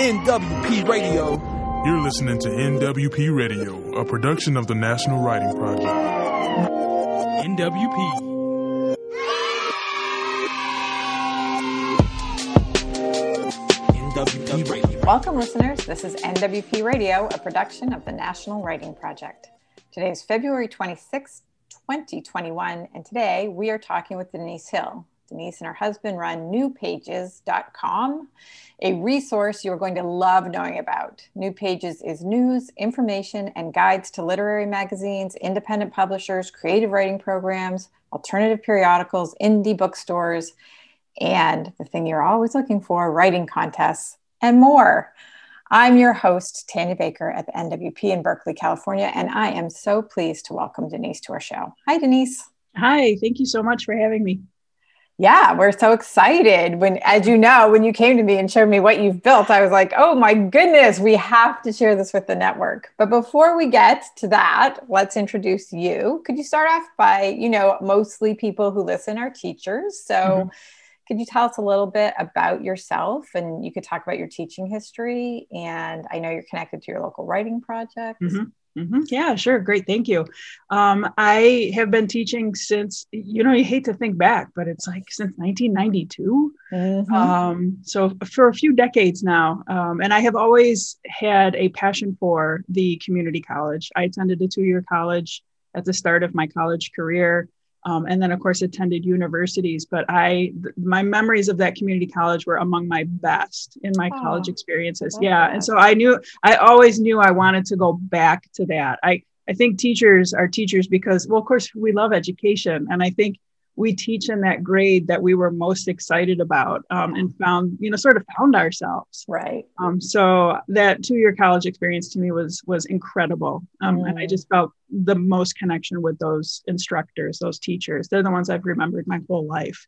NWP Radio. You're listening to NWP Radio, a production of the National Writing Project. NWP. NWP Radio. Welcome, listeners. This is NWP Radio, a production of the National Writing Project. Today is February 26, 2021, and today we are talking with Denise Hill. Denise and her husband run newpages.com, a resource you're going to love knowing about. New Pages is news, information, and guides to literary magazines, independent publishers, creative writing programs, alternative periodicals, indie bookstores, and the thing you're always looking for writing contests and more. I'm your host, Tanya Baker at the NWP in Berkeley, California, and I am so pleased to welcome Denise to our show. Hi, Denise. Hi, thank you so much for having me. Yeah, we're so excited. When, as you know, when you came to me and showed me what you've built, I was like, oh my goodness, we have to share this with the network. But before we get to that, let's introduce you. Could you start off by, you know, mostly people who listen are teachers. So, mm-hmm. could you tell us a little bit about yourself? And you could talk about your teaching history. And I know you're connected to your local writing project. Mm-hmm. Mm-hmm. Yeah, sure. Great. Thank you. Um, I have been teaching since, you know, you hate to think back, but it's like since 1992. Mm-hmm. Um, so for a few decades now. Um, and I have always had a passion for the community college. I attended a two year college at the start of my college career um, and then of course attended universities but i th- my memories of that community college were among my best in my oh, college experiences yeah that. and so i knew i always knew i wanted to go back to that i i think teachers are teachers because well of course we love education and i think we teach in that grade that we were most excited about um, and found you know sort of found ourselves right um, so that two-year college experience to me was was incredible um, mm. and i mm. just felt the most connection with those instructors those teachers they're the ones i've remembered my whole life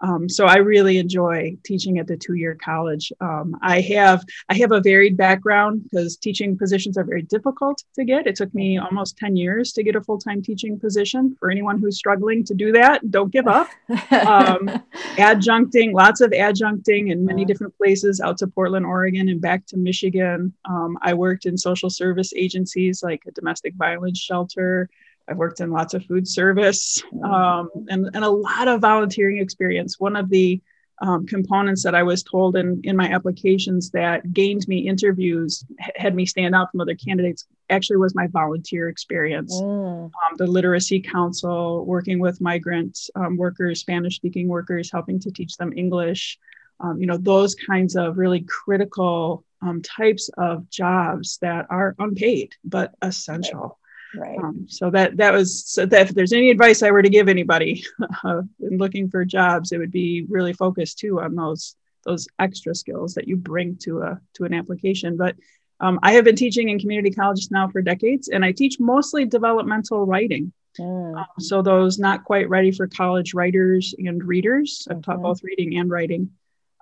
um, so I really enjoy teaching at the two-year college. Um, I have I have a varied background because teaching positions are very difficult to get. It took me almost 10 years to get a full-time teaching position. For anyone who's struggling to do that, don't give up. Um, adjuncting, lots of adjuncting in many different places out to Portland, Oregon, and back to Michigan. Um, I worked in social service agencies like a domestic violence shelter. I've worked in lots of food service um, and, and a lot of volunteering experience. One of the um, components that I was told in, in my applications that gained me interviews, had me stand out from other candidates, actually was my volunteer experience. Mm. Um, the Literacy Council, working with migrant um, workers, Spanish speaking workers, helping to teach them English. Um, you know, those kinds of really critical um, types of jobs that are unpaid but essential. Right. Um, so that that was so that if there's any advice I were to give anybody uh, in looking for jobs, it would be really focused too on those those extra skills that you bring to a to an application. But um, I have been teaching in community colleges now for decades, and I teach mostly developmental writing. Mm. Um, so those not quite ready for college writers and readers. I've taught mm-hmm. both reading and writing.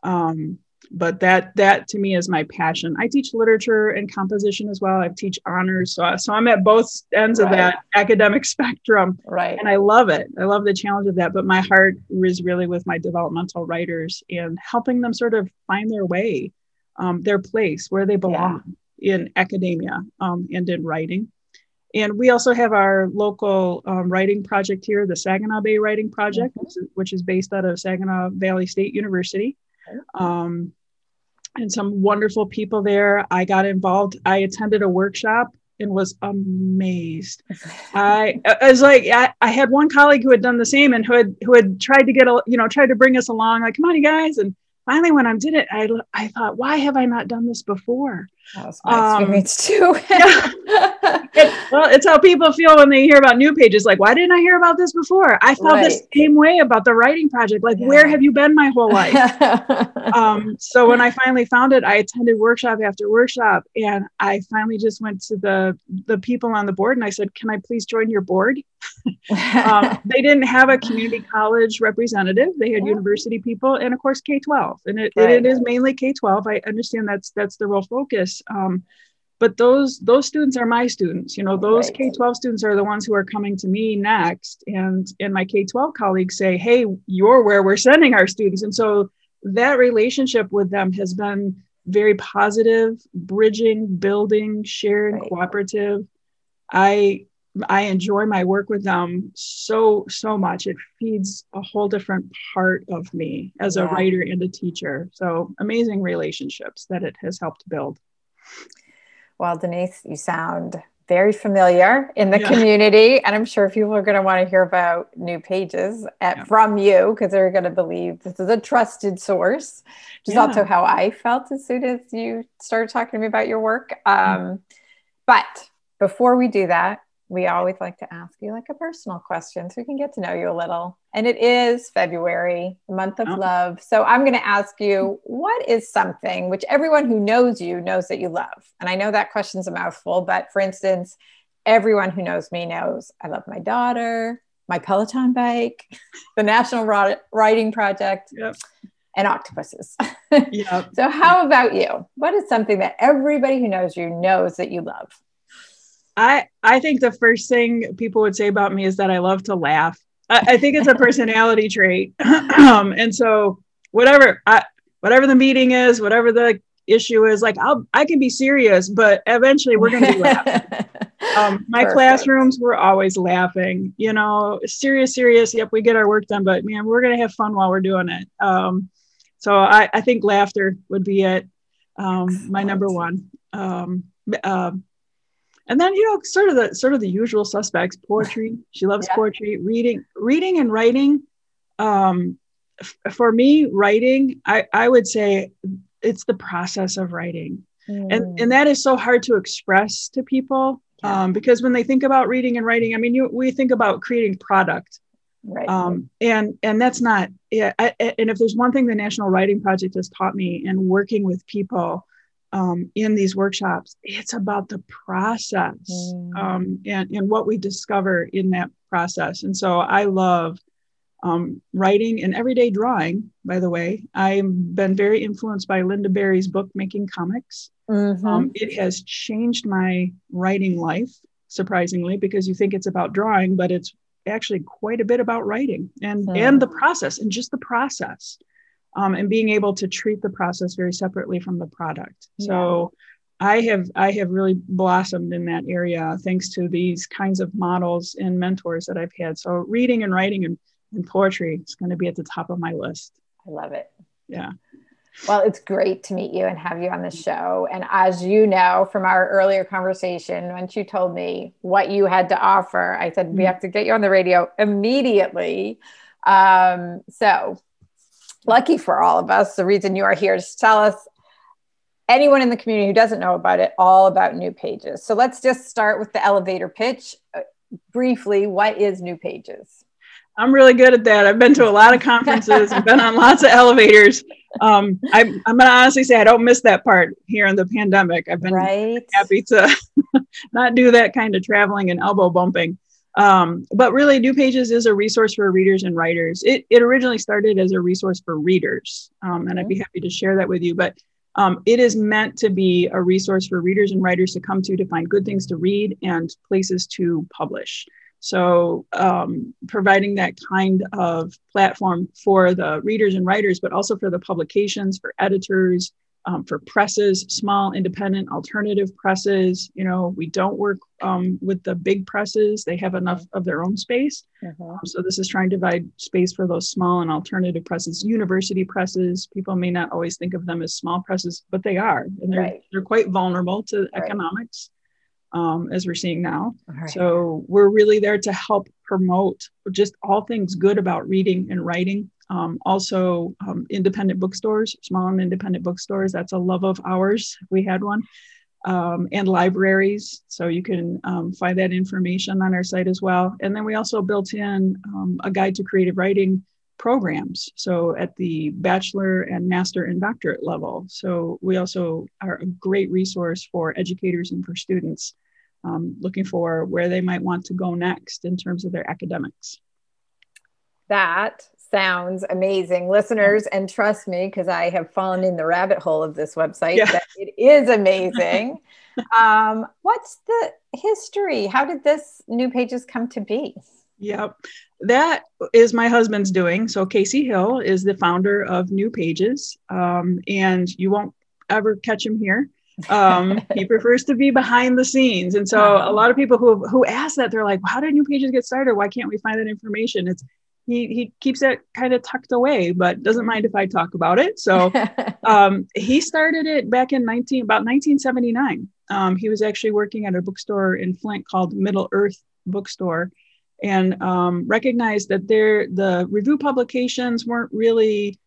Um, but that that to me is my passion. I teach literature and composition as well. I teach honors, so so I'm at both ends right. of that academic spectrum, right? And I love it. I love the challenge of that. But my heart is really with my developmental writers and helping them sort of find their way, um, their place where they belong yeah. in academia um, and in writing. And we also have our local um, writing project here, the Saginaw Bay Writing Project, mm-hmm. which, is, which is based out of Saginaw Valley State University. Um, and some wonderful people there. I got involved. I attended a workshop and was amazed. I, I was like, I, I, had one colleague who had done the same and who had who had tried to get a, you know, tried to bring us along, like, come on, you guys. And finally, when I did it, I I thought, why have I not done this before? That was my um, experience too. it, well, it's how people feel when they hear about new pages. Like, why didn't I hear about this before? I felt right. the same way about the writing project. Like, yeah. where have you been my whole life? um, so when I finally found it, I attended workshop after workshop, and I finally just went to the the people on the board and I said, "Can I please join your board?" um, they didn't have a community college representative. They had yeah. university people, and of course K twelve, and it, right. it is mainly K twelve. I understand that's that's the real focus um, but those those students are my students. You know, those right. K twelve students are the ones who are coming to me next, and and my K twelve colleagues say, "Hey, you're where we're sending our students," and so that relationship with them has been very positive, bridging, building, sharing, Right. cooperative. I I enjoy my work with them so so much. It feeds a whole different part of me as a writer and a teacher. So amazing relationships that it has helped build. Well, Denise, you sound very familiar in the Yeah. community, and I'm sure people are going to want to hear about new pages at, Yeah. from you because they're going to believe this is a trusted source, which is Yeah. also how I felt as soon as you started talking to me about your work. Um, But before we do that, we always like to ask you like a personal question so we can get to know you a little. And it is February, the month of Oh. love. So I'm going to ask you, what is something which everyone who knows you knows that you love? And I know that question's a mouthful, but for instance, everyone who knows me knows I love my daughter, my Peloton bike, the National Writing Project, Yep. and octopuses. Yeah. so, how about you? What is something that everybody who knows you knows that you love? I I think the first thing people would say about me is that I love to laugh. I, I think it's a personality trait, um, and so whatever I, whatever the meeting is, whatever the issue is, like I'll I can be serious, but eventually we're going to be laughing. Um, my Perfect. classrooms were always laughing. You know, serious, serious. Yep, we get our work done, but man, we're going to have fun while we're doing it. Um, so I, I think laughter would be it. Um, my number one. Um, um, and then you know, sort of the sort of the usual suspects. Poetry. She loves Yeah. poetry. Reading, reading, and writing. Um, f- for me, writing, I I would say it's the process of writing and and that is so hard to express to people Yeah. um, because when they think about reading and writing i mean you we think about creating product right. um, and and that's not yeah I- and if there's one thing the national writing project has taught me and working with people um, in these workshops it's about the process Mm. um, and, and what we discover in that process and so i love um, writing and everyday drawing by the way i've been very influenced by Lynda Barry's book making comics Mhm. um, it has changed my writing life, surprisingly, because you think it's about drawing, but it's actually quite a bit about writing and Hmm. and the process and just the process, um, and being able to treat the process very separately from the product. So. I have I have really blossomed in that area thanks to these kinds of models and mentors that I've had. So reading and writing and, and poetry is going to be at the top of my list. I love it. Yeah. Well, it's great to meet you and have you on the show. And as you know from our earlier conversation, once you told me what you had to offer, I said, we Mhm. have to get you on the radio immediately. Um, so, lucky for all of us, the reason you are here is to tell us, anyone in the community who doesn't know about it, all about New Pages. So, let's just start with the elevator pitch. Uh, briefly, what is New Pages? I'm really good at that. I've been to a lot of conferences and been on lots of elevators. Um, I, I'm going to honestly say I don't miss that part here in the pandemic. I've been Right? happy to not do that kind of traveling and elbow bumping. Um, but really, New Pages is a resource for readers and writers. It, it originally started as a resource for readers, um, and I'd be happy to share that with you. But um, it is meant to be a resource for readers and writers to come to to find good things to read and places to publish. So, um, providing that kind of platform for the readers and writers, but also for the publications, for editors, um, for presses, small, independent, alternative presses. You know, we don't work um, with the big presses, they have enough of their own space. Mhm. Um, so, this is trying to provide space for those small and alternative presses, university presses. People may not always think of them as small presses, but they are. And they're, Right. they're quite vulnerable to Right. economics, um, as we're seeing now. Right. So we're really there to help promote just all things good about reading and writing. Um, also, um, independent bookstores, small and independent bookstores. That's a love of ours. We had one. Um, and libraries. So you can um, find that information on our site as well. And then we also built in um, a guide to creative writing programs. So at the bachelor and master and doctorate level. So we also are a great resource for educators and for students um, looking for where they might want to go next in terms of their academics. That sounds amazing, listeners. And trust me, because I have fallen in the rabbit hole of this website, Yeah. that it is amazing. um, what's the history? How did this new pages come to be? Yep. That is my husband's doing. So Casey Hill is the founder of New Pages. Um, and you won't ever catch him here. Um, he prefers to be behind the scenes. And so a lot of people who who ask that, they're like, how did new pages get started? Why can't we find that information? It's he he keeps it kind of tucked away, but doesn't mind if I talk about it. So um, he started it back in 19 about 1979. Um, he was actually working at a bookstore in Flint called Middle Earth Bookstore, and um, recognized that there the review publications weren't really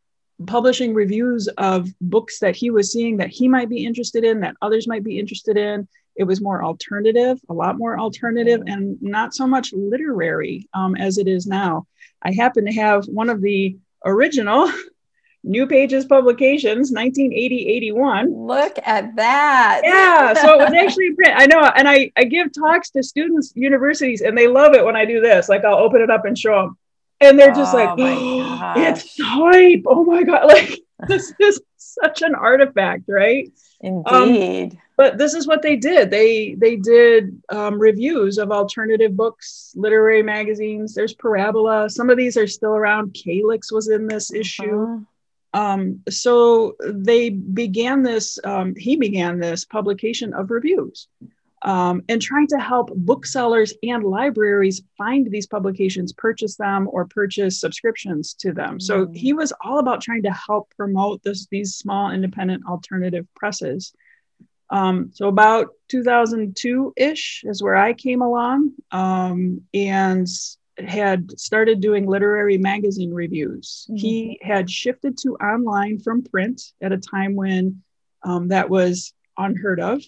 publishing reviews of books that he was seeing that he might be interested in, that others might be interested in. It was more alternative, a lot more alternative, and not so much literary um, as it is now. I happen to have one of the original New Pages publications, 1980 81. Look at that. Yeah, so it was actually print. I know, and I, I give talks to students, universities, and they love it when I do this. Like I'll open it up and show them and they're just Oh like, oh, it's type. Oh my god, like this is such an artifact, right? Indeed. But this is what they did. They they did um, reviews of alternative books, literary magazines. There's Parabola. Some of these are still around. Calyx was in this issue. Uh-huh. Um, so they began this. Um, he began this publication of reviews um, and trying to help booksellers and libraries find these publications, purchase them, or purchase subscriptions to them. So Mm. he was all about trying to help promote this, these small independent alternative presses. Um, so about 2002 ish is where I came along um, and had started doing literary magazine reviews. Mhm. He had shifted to online from print at a time when um, that was unheard of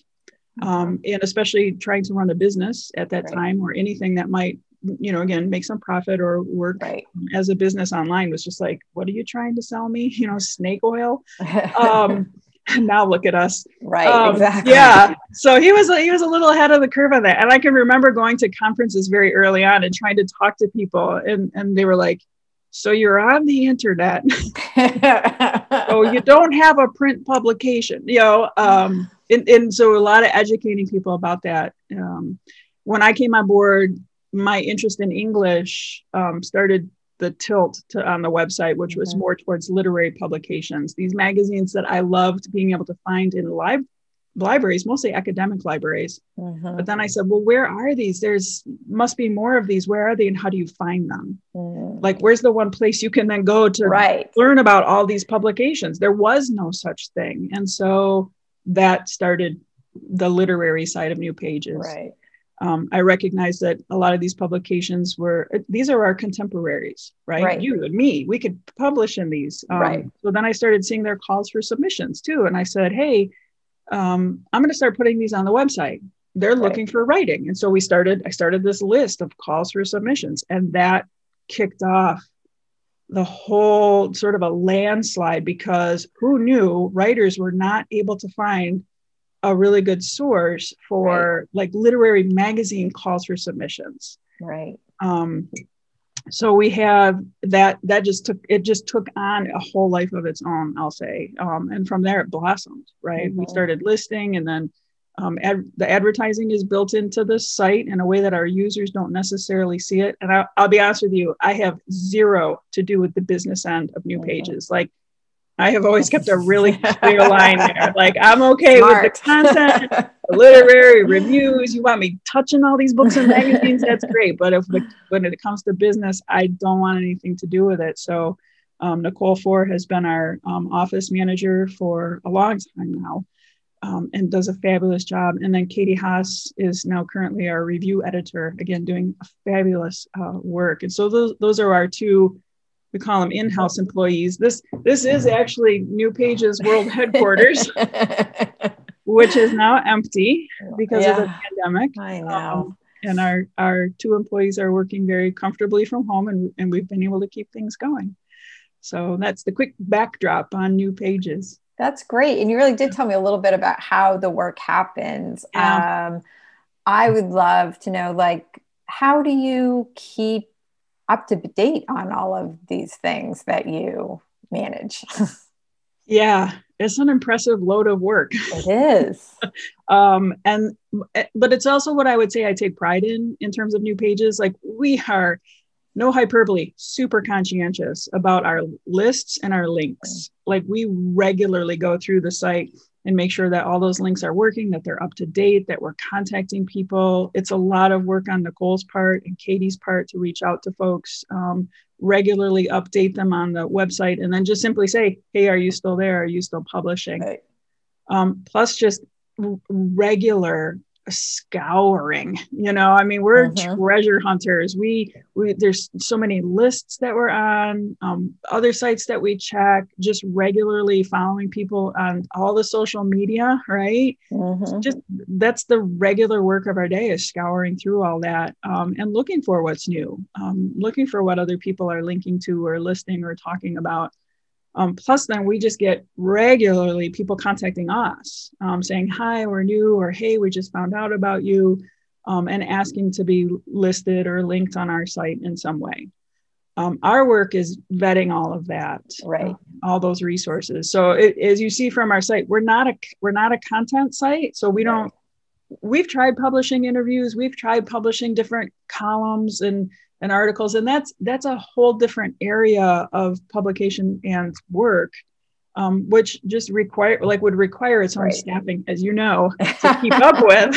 um, and especially trying to run a business at that Right. time or anything that might you know again make some profit or work Right. as a business online was just like what are you trying to sell me you know snake oil um now look at us right. Um, exactly. yeah so he was he was a little ahead of the curve on that and i can remember going to conferences very early on and trying to talk to people and and they were like so you're on the internet oh you don't have a print publication you know um and, and so a lot of educating people about that um when i came on board my interest in english um, started the tilt to on the website which was more towards literary publications these magazines that i loved being able to find in live libraries mostly academic libraries Mhm. but then i said well where are these there's must be more of these where are they and how do you find them Mhm. like where's the one place you can then go to right. learn about all these publications. There was no such thing. And so that started the literary side of New Pages. Right. Um, I recognized that a lot of these publications were, these are our contemporaries, right? Right. You and me, we could publish in these. Um, Right. So then I started seeing their calls for submissions too. And I said, hey, um, I'm going to start putting these on the website. They're Right. looking for writing. And so we started, I started this list of calls for submissions. And that kicked off the whole sort of a landslide because who knew writers were not able to find a really good source for like literary magazine calls for submissions Right. um, so we have that that just took it just took on a whole life of its own i'll say um, and from there it blossomed right we Mhm. started listing and then um, ad- the advertising is built into the site in a way that our users don't necessarily see it and I, i'll be honest with you i have zero to do with the business end of new Mhm. pages like i have always kept a really clear line there like i'm okay Smart. with the content literary reviews. You want me touching all these books and magazines? That's great. But if the, when it comes to business, I don't want anything to do with it. So um, Nicole Ford has been our um, office manager for a long time now. Um, and does a fabulous job. And then Katie Haas is now currently our review editor, again, doing a fabulous uh, work. And so those, those are our two, we call them in-house employees. This, this is actually New Pages World Headquarters, which is now empty because of the pandemic. I know. Um, and our our two employees are working very comfortably from home, and and we've been able to keep things going. So that's the quick backdrop on new pages. That's great. And you really did tell me a little bit about how the work happens. Yeah. Um, I would love to know, like, how do you keep up to date on all of these things that you manage? Yeah, it's an impressive load of work. it is. Um, and but it's also what I would say I take pride in in terms of new pages. Like we are no hyperbole, super conscientious about our lists and our links. Like we regularly go through the site and make sure that all those links are working, that they're up to date, that we're contacting people. It's a lot of work on Nicole's part and Katie's part to reach out to folks, um, regularly update them on the website, and then just simply say, hey, are you still there? Are you still publishing? Right. Um, plus, just regular scouring you know i mean we're Mhm. treasure hunters we we there's so many lists that we're on um, other sites that we check just regularly following people on all the social media right Mhm. just that's the regular work of our day is scouring through all that um, and looking for what's new um, looking for what other people are linking to or listing or talking about um, plus then we just get regularly people contacting us um, saying hi we're new or hey we just found out about you um, and asking to be listed or linked on our site in some way. Um, our work is vetting all of that Right. uh, all those resources. So it, as you see from our site we're not a we're not a content site. So we don't we've tried publishing interviews we've tried publishing different columns and and articles and that's that's a whole different area of publication and work um, which just require like would require its own Right. staffing as you know to keep up with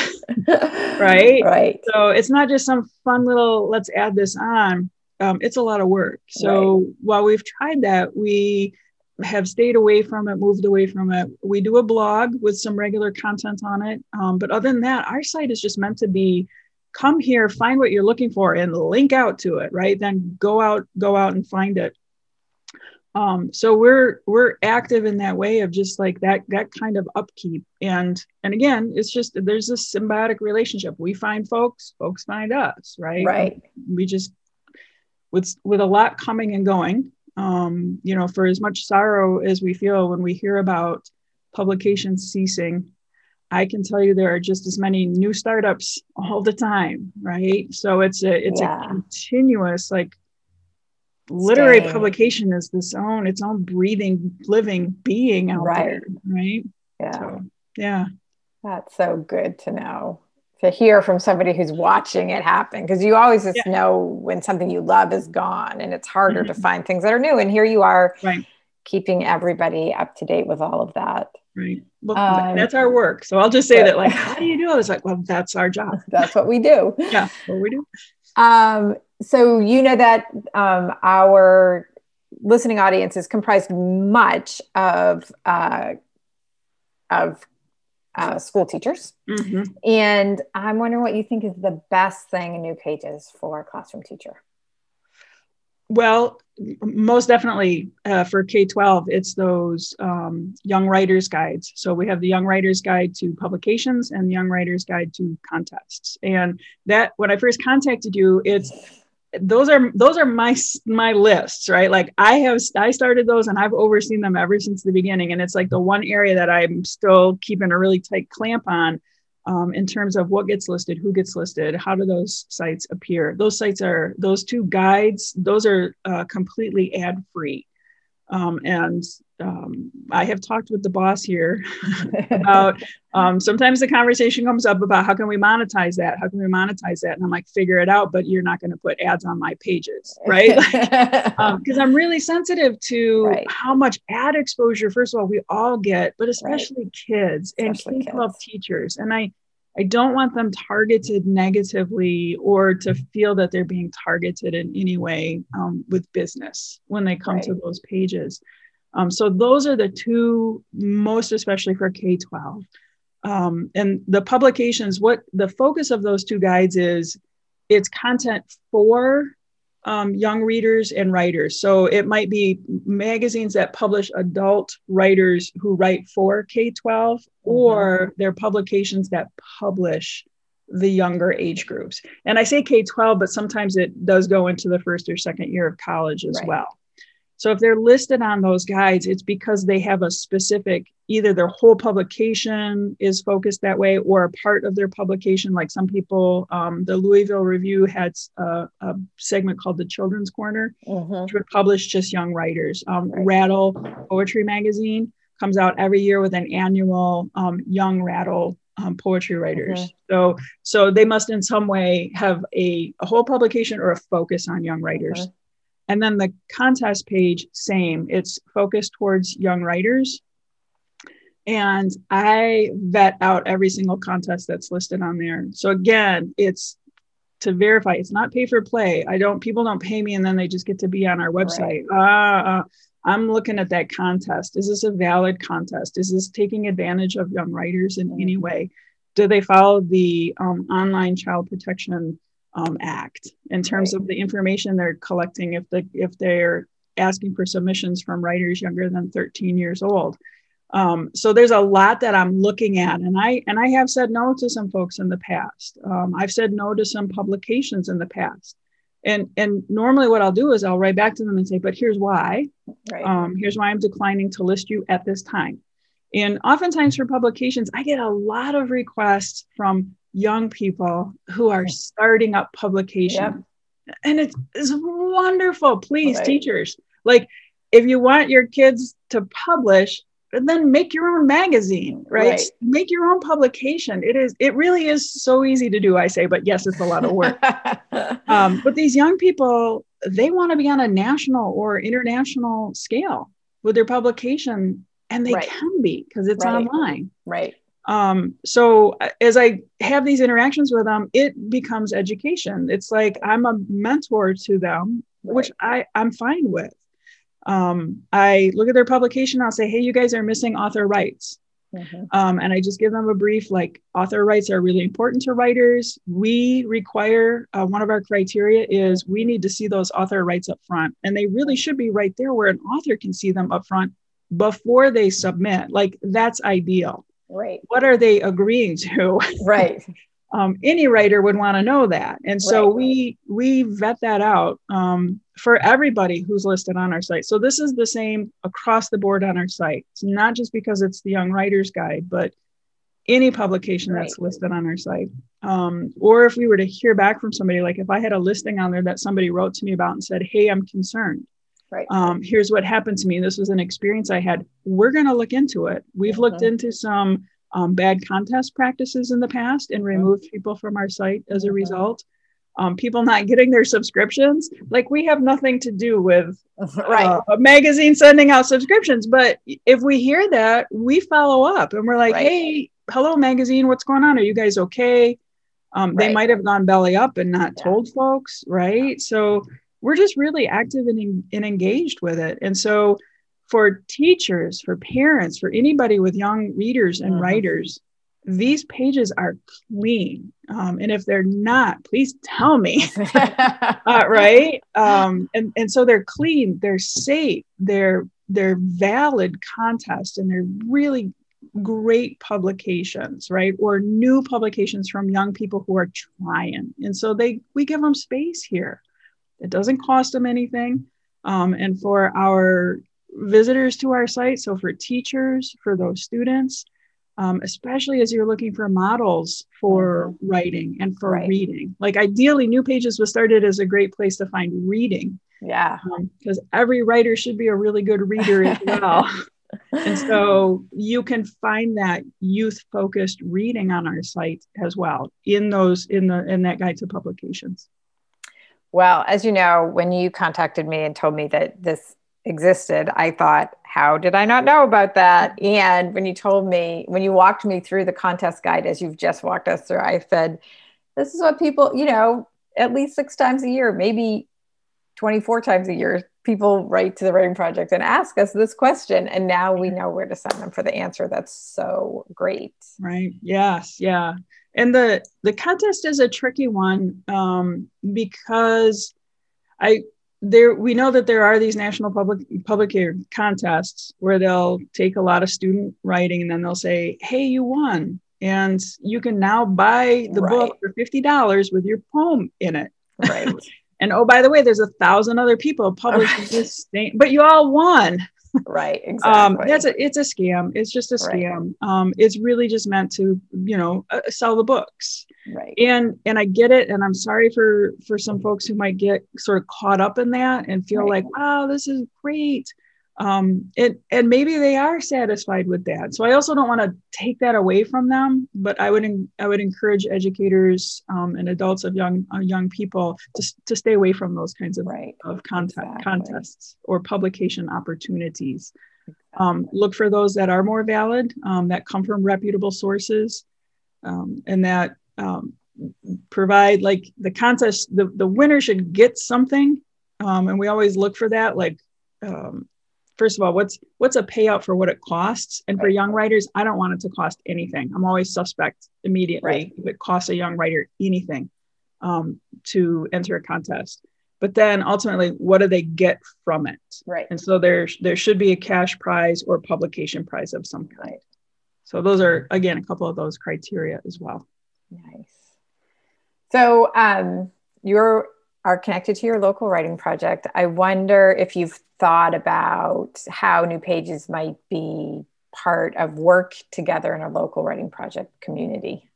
Right? Right. so it's not just some fun little let's add this on um, it's a lot of work so while we've tried that we have stayed away from it moved away from it we do a blog with some regular content on it um, but other than that our site is just meant to be come here find what you're looking for and link out to it right? Then go out go out and find it. Um, so we're we're active in that way of just like that that kind of upkeep. And and again it's just there's this symbiotic relationship. We find folks folks find us right? Right. we just with with a lot coming and going um, you know for as much sorrow as we feel when we hear about publications ceasing i can tell you there are just as many new startups all the time right so it's a it's Yeah. a continuous like literary Staying. publication is this own its own breathing living being out Right. there right Yeah. so yeah That's so good to know. To hear from somebody who's watching it happen because you always just Yeah. know when something you love is gone and it's harder to Mhm. find things that are new. And here you are Right. keeping everybody up to date with all of that. Right well Um, that's our work so i'll just say but- that like how do you do it it's like well that's our job That's what we do. yeah what we do Um, so you know that um, our listening audience is comprised much of uh, of uh, school teachers, Mhm. and I'm wondering what you think is the best thing in New Pages for a classroom teacher. Well, most definitely uh, for K 12, it's those um, young writers guides. So we have the young writers guide to publications and the young writers guide to contests. And that, when I first contacted you, it's those are those are my my lists right like i have i started those and i've overseen them ever since the beginning and it's like the one area that i'm still keeping a really tight clamp on um, in terms of what gets listed, who gets listed, how do those sites appear? Those sites are those two guides. Those are uh, completely ad free, um, and um, I have talked with the boss here about. Um, sometimes the conversation comes up about how can we monetize that? How can we monetize that? And I'm like, figure it out, but you're not going to put ads on my pages, right? because I'm really sensitive to Right. how much ad exposure, first of all, we all get, but especially kids Especially and K 12 teachers. And I, I don't want them targeted negatively or to feel that they're being targeted in any way um, with business when they come to those pages. Um, so those are the two most especially for K 12. Um, and the publications, what the focus of those two guides is, it's content for um, young readers and writers. So it might be magazines that publish adult writers who write for K 12, or they're publications that publish the younger age groups. And I say K 12, but sometimes it does go into the first or second year of college as Right. well. So if they're listed on those guides, it's because they have a specific, either their whole publication is focused that way or a part of their publication. Like some people, um, the Louisville Review had a, a segment called the Children's Corner, Mhm. which would publish just young writers. Um, Right. Rattle Poetry Magazine comes out every year with an annual um, Young Rattle um, poetry writers. Mhm. So, so they must in some way have a, a whole publication or a focus on young writers. Mhm. And then the contest page, same. It's focused towards young writers. and I vet out every single contest that's listed on there. So again, it's to verify it's not pay for play. I don't people don't pay me and then they just get to be on our website. Right. Uh, uh, I'm looking at that contest. Is this a valid contest? Is this taking advantage of young writers in any way? Do they follow the um, Online Child Protection um, Act in terms right. of the information they're collecting? If the if they're asking for submissions from writers younger than 13 years old, um, so there's a lot that I'm looking at, and I and I have said no to some folks in the past. Um, I've said no to some publications in the past, and and normally what I'll do is I'll write back to them and say, but here's why. Right. Um, here's why I'm declining to list you at this time. And oftentimes for publications, I get a lot of requests from young people who are starting up publication. yep. and it's it's wonderful. Please, right. teachers, like if you want your kids to publish then make your own magazine right? right? make your own publication it is it really is so easy to do i say but yes it's a lot of work um, but these young people they want to be on a national or international scale with their publication and they right. can be because it's online right um, so as i have these interactions with them it becomes education it's like i'm a mentor to them which i i'm fine with um, I look at their publication, I'll say, hey, you guys are missing author rights. Mm-hmm. Um, and I just give them a brief like author rights are really important to writers. We require uh, one of our criteria is we need to see those author rights up front, and they really should be right there where an author can see them up front before they submit. Like that's ideal. Right. What are they agreeing to? Right. um, any writer would want to know that and so right. we we vet that out um, for everybody who's listed on our site so this is the same across the board on our site it's not just because it's the young writers guide but any publication right. that's listed on our site um, or if we were to hear back from somebody like if i had a listing on there that somebody wrote to me about and said hey i'm concerned Right. Um, here's what happened to me. This was an experience I had. We're going to look into it. We've mm-hmm. looked into some um, bad contest practices in the past and removed people from our site as a mm-hmm. result. Um, people not getting their subscriptions, like we have nothing to do with right. Uh, a magazine sending out subscriptions. But if we hear that, we follow up and we're like, right. hey, hello, magazine, what's going on? Are you guys okay? Um, they might have gone belly up and not yeah. told folks, right? So we're just really active and, and engaged with it. And so for teachers, for parents, for anybody with young readers and mm-hmm. writers, these pages are clean. Um, and if they're not, please tell me. uh, right? Um, and, and so they're clean, they're safe, they're they're valid contests, and they're really great publications, right? Or new publications from young people who are trying. And so they we give them space here. It doesn't cost them anything. Um, and for our visitors to our site. So for teachers, for those students, um, especially as you're looking for models for writing and for right. reading. Like ideally, New Pages was started as a great place to find reading. Yeah. Because um, every writer should be a really good reader as well. and so you can find that youth focused reading on our site as well in those in the in that guide to publications well as you know when you contacted me and told me that this existed, I thought, how did I not know about that? And when you told me, when you walked me through the contest guide, as you've just walked us through, I said, this is what people, you know, at least six times a year, maybe 24 times a year, people write to the writing project and ask us this question. And now we know where to send them for the answer. That's so great. Right. Yes. Yeah. And the the contest is a tricky one um, because I there we know that there are these national public public contests where they'll take a lot of student writing and then they'll say hey you won. And you can now buy the right. book for $50 with your poem in it. Right. And oh by the way there's a thousand other people publishing this thing but you all won right exactly. um, that's a it's a scam. It's just a scam. Right. um, it's really just meant to you know uh, sell the books. Right. And and i get it and i'm sorry for for some folks who might get sort of caught up in that and feel right. like wow this is great um and and maybe they are satisfied with that so i also don't want to take that away from them but i would i would encourage educators um, and adults of young uh, young people to, to stay away from those kinds of, right. of content exactly. contests or publication opportunities Um, look for those that are more valid, um, that come from reputable sources, um, and that um, provide like the contest. The the winner should get something, um, and we always look for that. Like, um, first of all, what's what's a payout for what it costs? And for young writers, I don't want it to cost anything. I'm always suspect immediately Right. if it costs a young writer anything um, to enter a contest. But then ultimately, what do they get from it? Right. And so there, there should be a cash prize or publication prize of some kind. Right. So those are again a couple of those criteria as well. Nice. So um, you are connected to your local writing project. I wonder if you've thought about how New Pages might be part of work together in a local writing project community.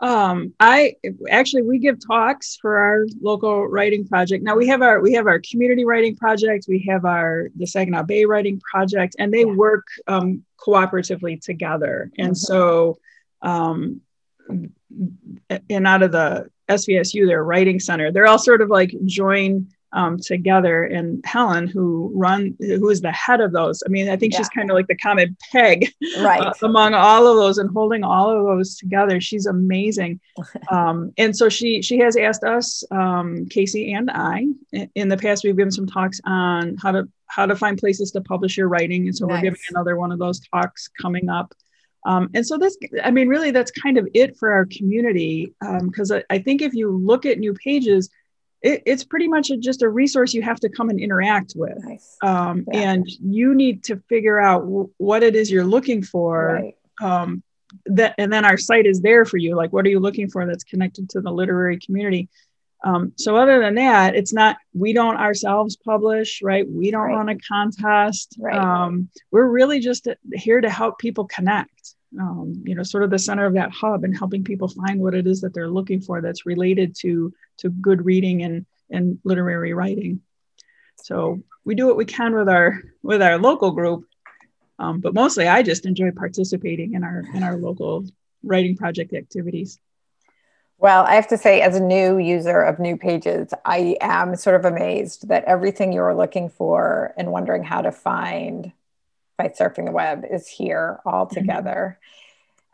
Um, I actually we give talks for our local writing project. Now we have our we have our community writing project, we have our the Saginaw Bay writing project, and they Yeah. work um, cooperatively together. And Mhm. so, um, and out of the SVSU, their writing center, they're all sort of like joined um, together. And Helen, who run who is the head of those, I mean, I think she's kind of like the common peg Right. uh, among all of those and holding all of those together. She's amazing. um, and so she she has asked us, um, Casey and I, in, in the past, we've given some talks on how to how to find places to publish your writing. And so we're giving another one of those talks coming up. Um, and so this, I mean, really, that's kind of it for our community. Because I, I think if you look at new pages, it, it's pretty much a, just a resource you have to come and interact with nice. um, Yeah. and you need to figure out w- what it is you're looking for Right. um, that and then our site is there for you like what are you looking for that's connected to the literary community um, so other than that it's not we don't ourselves publish right we don't Right. run a contest Right. um, we're really just here to help people connect um, you know sort of the center of that hub and helping people find what it is that they're looking for that's related to to good reading and and literary writing. So we do what we can with our with our local group um, but mostly i just enjoy participating in our in our local writing project activities. Well, I have to say, as a new user of New Pages, I am sort of amazed that everything you're looking for and wondering how to find by surfing the web is here all together.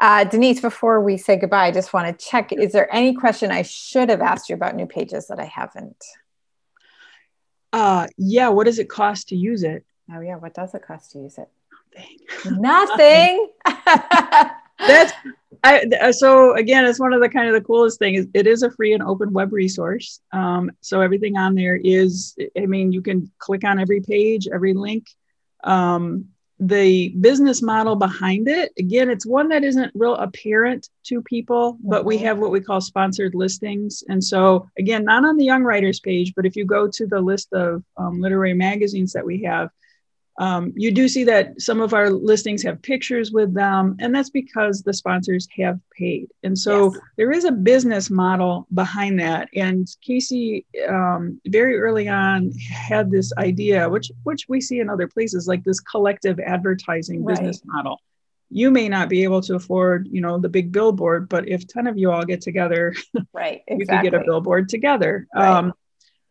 Uh, Denise, before we say goodbye, I just want to check is there any question I should have asked you about New Pages that I haven't? uh yeah what does it cost to use it Oh, yeah. What does it cost to use it? Dang. Nothing. that's I, so again it's one of the kind of the coolest things it is a free and open web resource um, so everything on there is i mean you can click on every page every link um, the business model behind it again it's one that isn't real apparent to people but we Mhm. have what we call sponsored listings and so again not on the young writers page but if you go to the list of um, literary magazines that we have um, you do see that some of our listings have pictures with them, and that's because the sponsors have paid. And so Yes. there is a business model behind that. And Casey, um, very early on, had this idea, which which we see in other places, like this collective advertising Right. business model. You may not be able to afford, you know, the big billboard, but if ten of you all get together, right. you Exactly. could get a billboard together. Right. Um,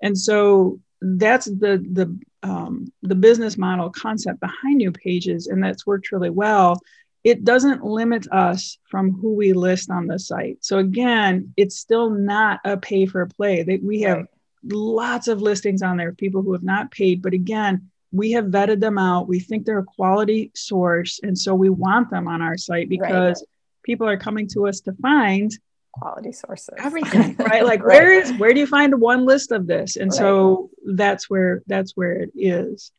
and so that's the the um, the business model concept behind new pages, and that's worked really well. It doesn't limit us from who we list on the site. So again, it's still not a pay for play. That we have Right. lots of listings on there, people who have not paid, but again, we have vetted them out. We think they're a quality source, and so we want them on our site because people are coming to us to find quality sources. everything right? Like Right. where is where do you find one list of this? And so that's where that's where it is.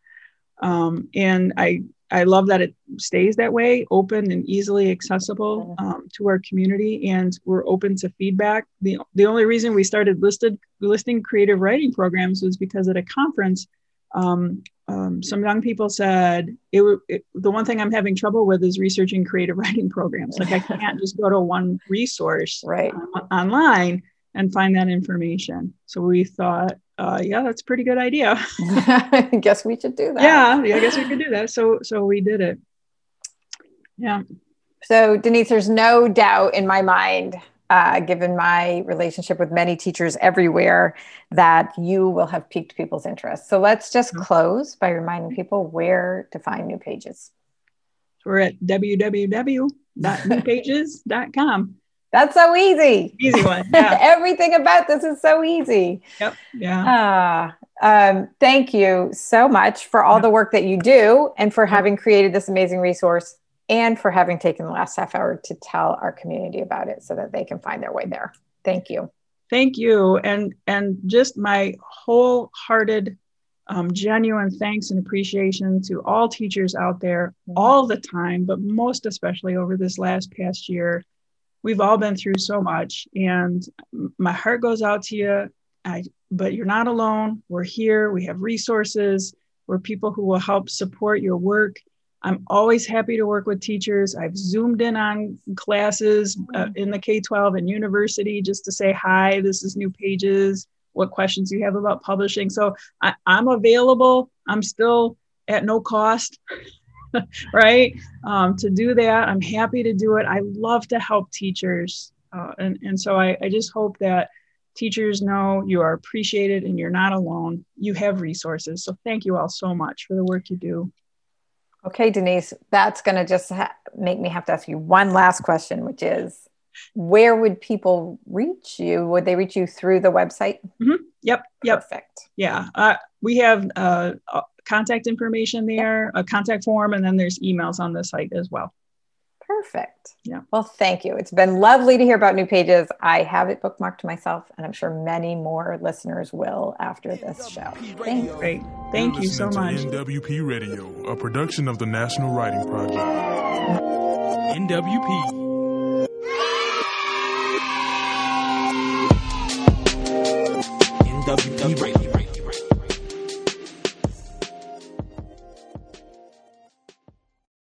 Um, and i i love that it stays that way open and easily accessible um, to our community and we're open to feedback. The, the only reason we started listed listing creative writing programs was because at a conference um, um, some young people said it, it the one thing i'm having trouble with is researching creative writing programs like i can't just go to one resource Right. on- online and find that information. So we thought, uh, yeah, that's a pretty good idea. I guess we should do that. yeah, yeah, I guess we could do that. So so we did it. Yeah. So, Denise, there's no doubt in my mind uh, given my relationship with many teachers everywhere, that you will have piqued people's interest. So let's just mm-hmm. close by reminding people where to find new pages. We're at www.newpages.com. That's so easy. Easy one. Yeah. Everything about this is so easy. Yep. Yeah. Uh, um, thank you so much for all yep. the work that you do and for having created this amazing resource and for having taken the last half hour to tell our community about it so that they can find their way there. Thank you. Thank you. And and just my wholehearted um, genuine thanks and appreciation to all teachers out there mm-hmm. all the time, but most especially over this last past year we've all been through so much and my heart goes out to you I, but you're not alone we're here we have resources we're people who will help support your work i'm always happy to work with teachers i've zoomed in on classes uh, in the k-12 and university just to say hi this is NewPages what questions you have about publishing so I, i'm available i'm still at no cost right? Um, to do that, I'm happy to do it. I love to help teachers. Uh, and, and so I, I just hope that teachers know you are appreciated and you're not alone. You have resources. So thank you all so much for the work you do. Okay, Denise, that's going to just ha- make me have to ask you one last question, which is where would people reach you? Would they reach you through the website? Mm-hmm. Yep. Yep. Perfect. Yeah. Uh, we have uh, contact information there, a contact form, and then there's emails on the site as well. Perfect. Yeah. Well, thank you. It's been lovely to hear about NewPages. I have it bookmarked myself, and I'm sure many more listeners will after this show. Thank you. Great. Thank you so much. NWP Radio, a production of the National Writing Project. NWP. NWP Radio.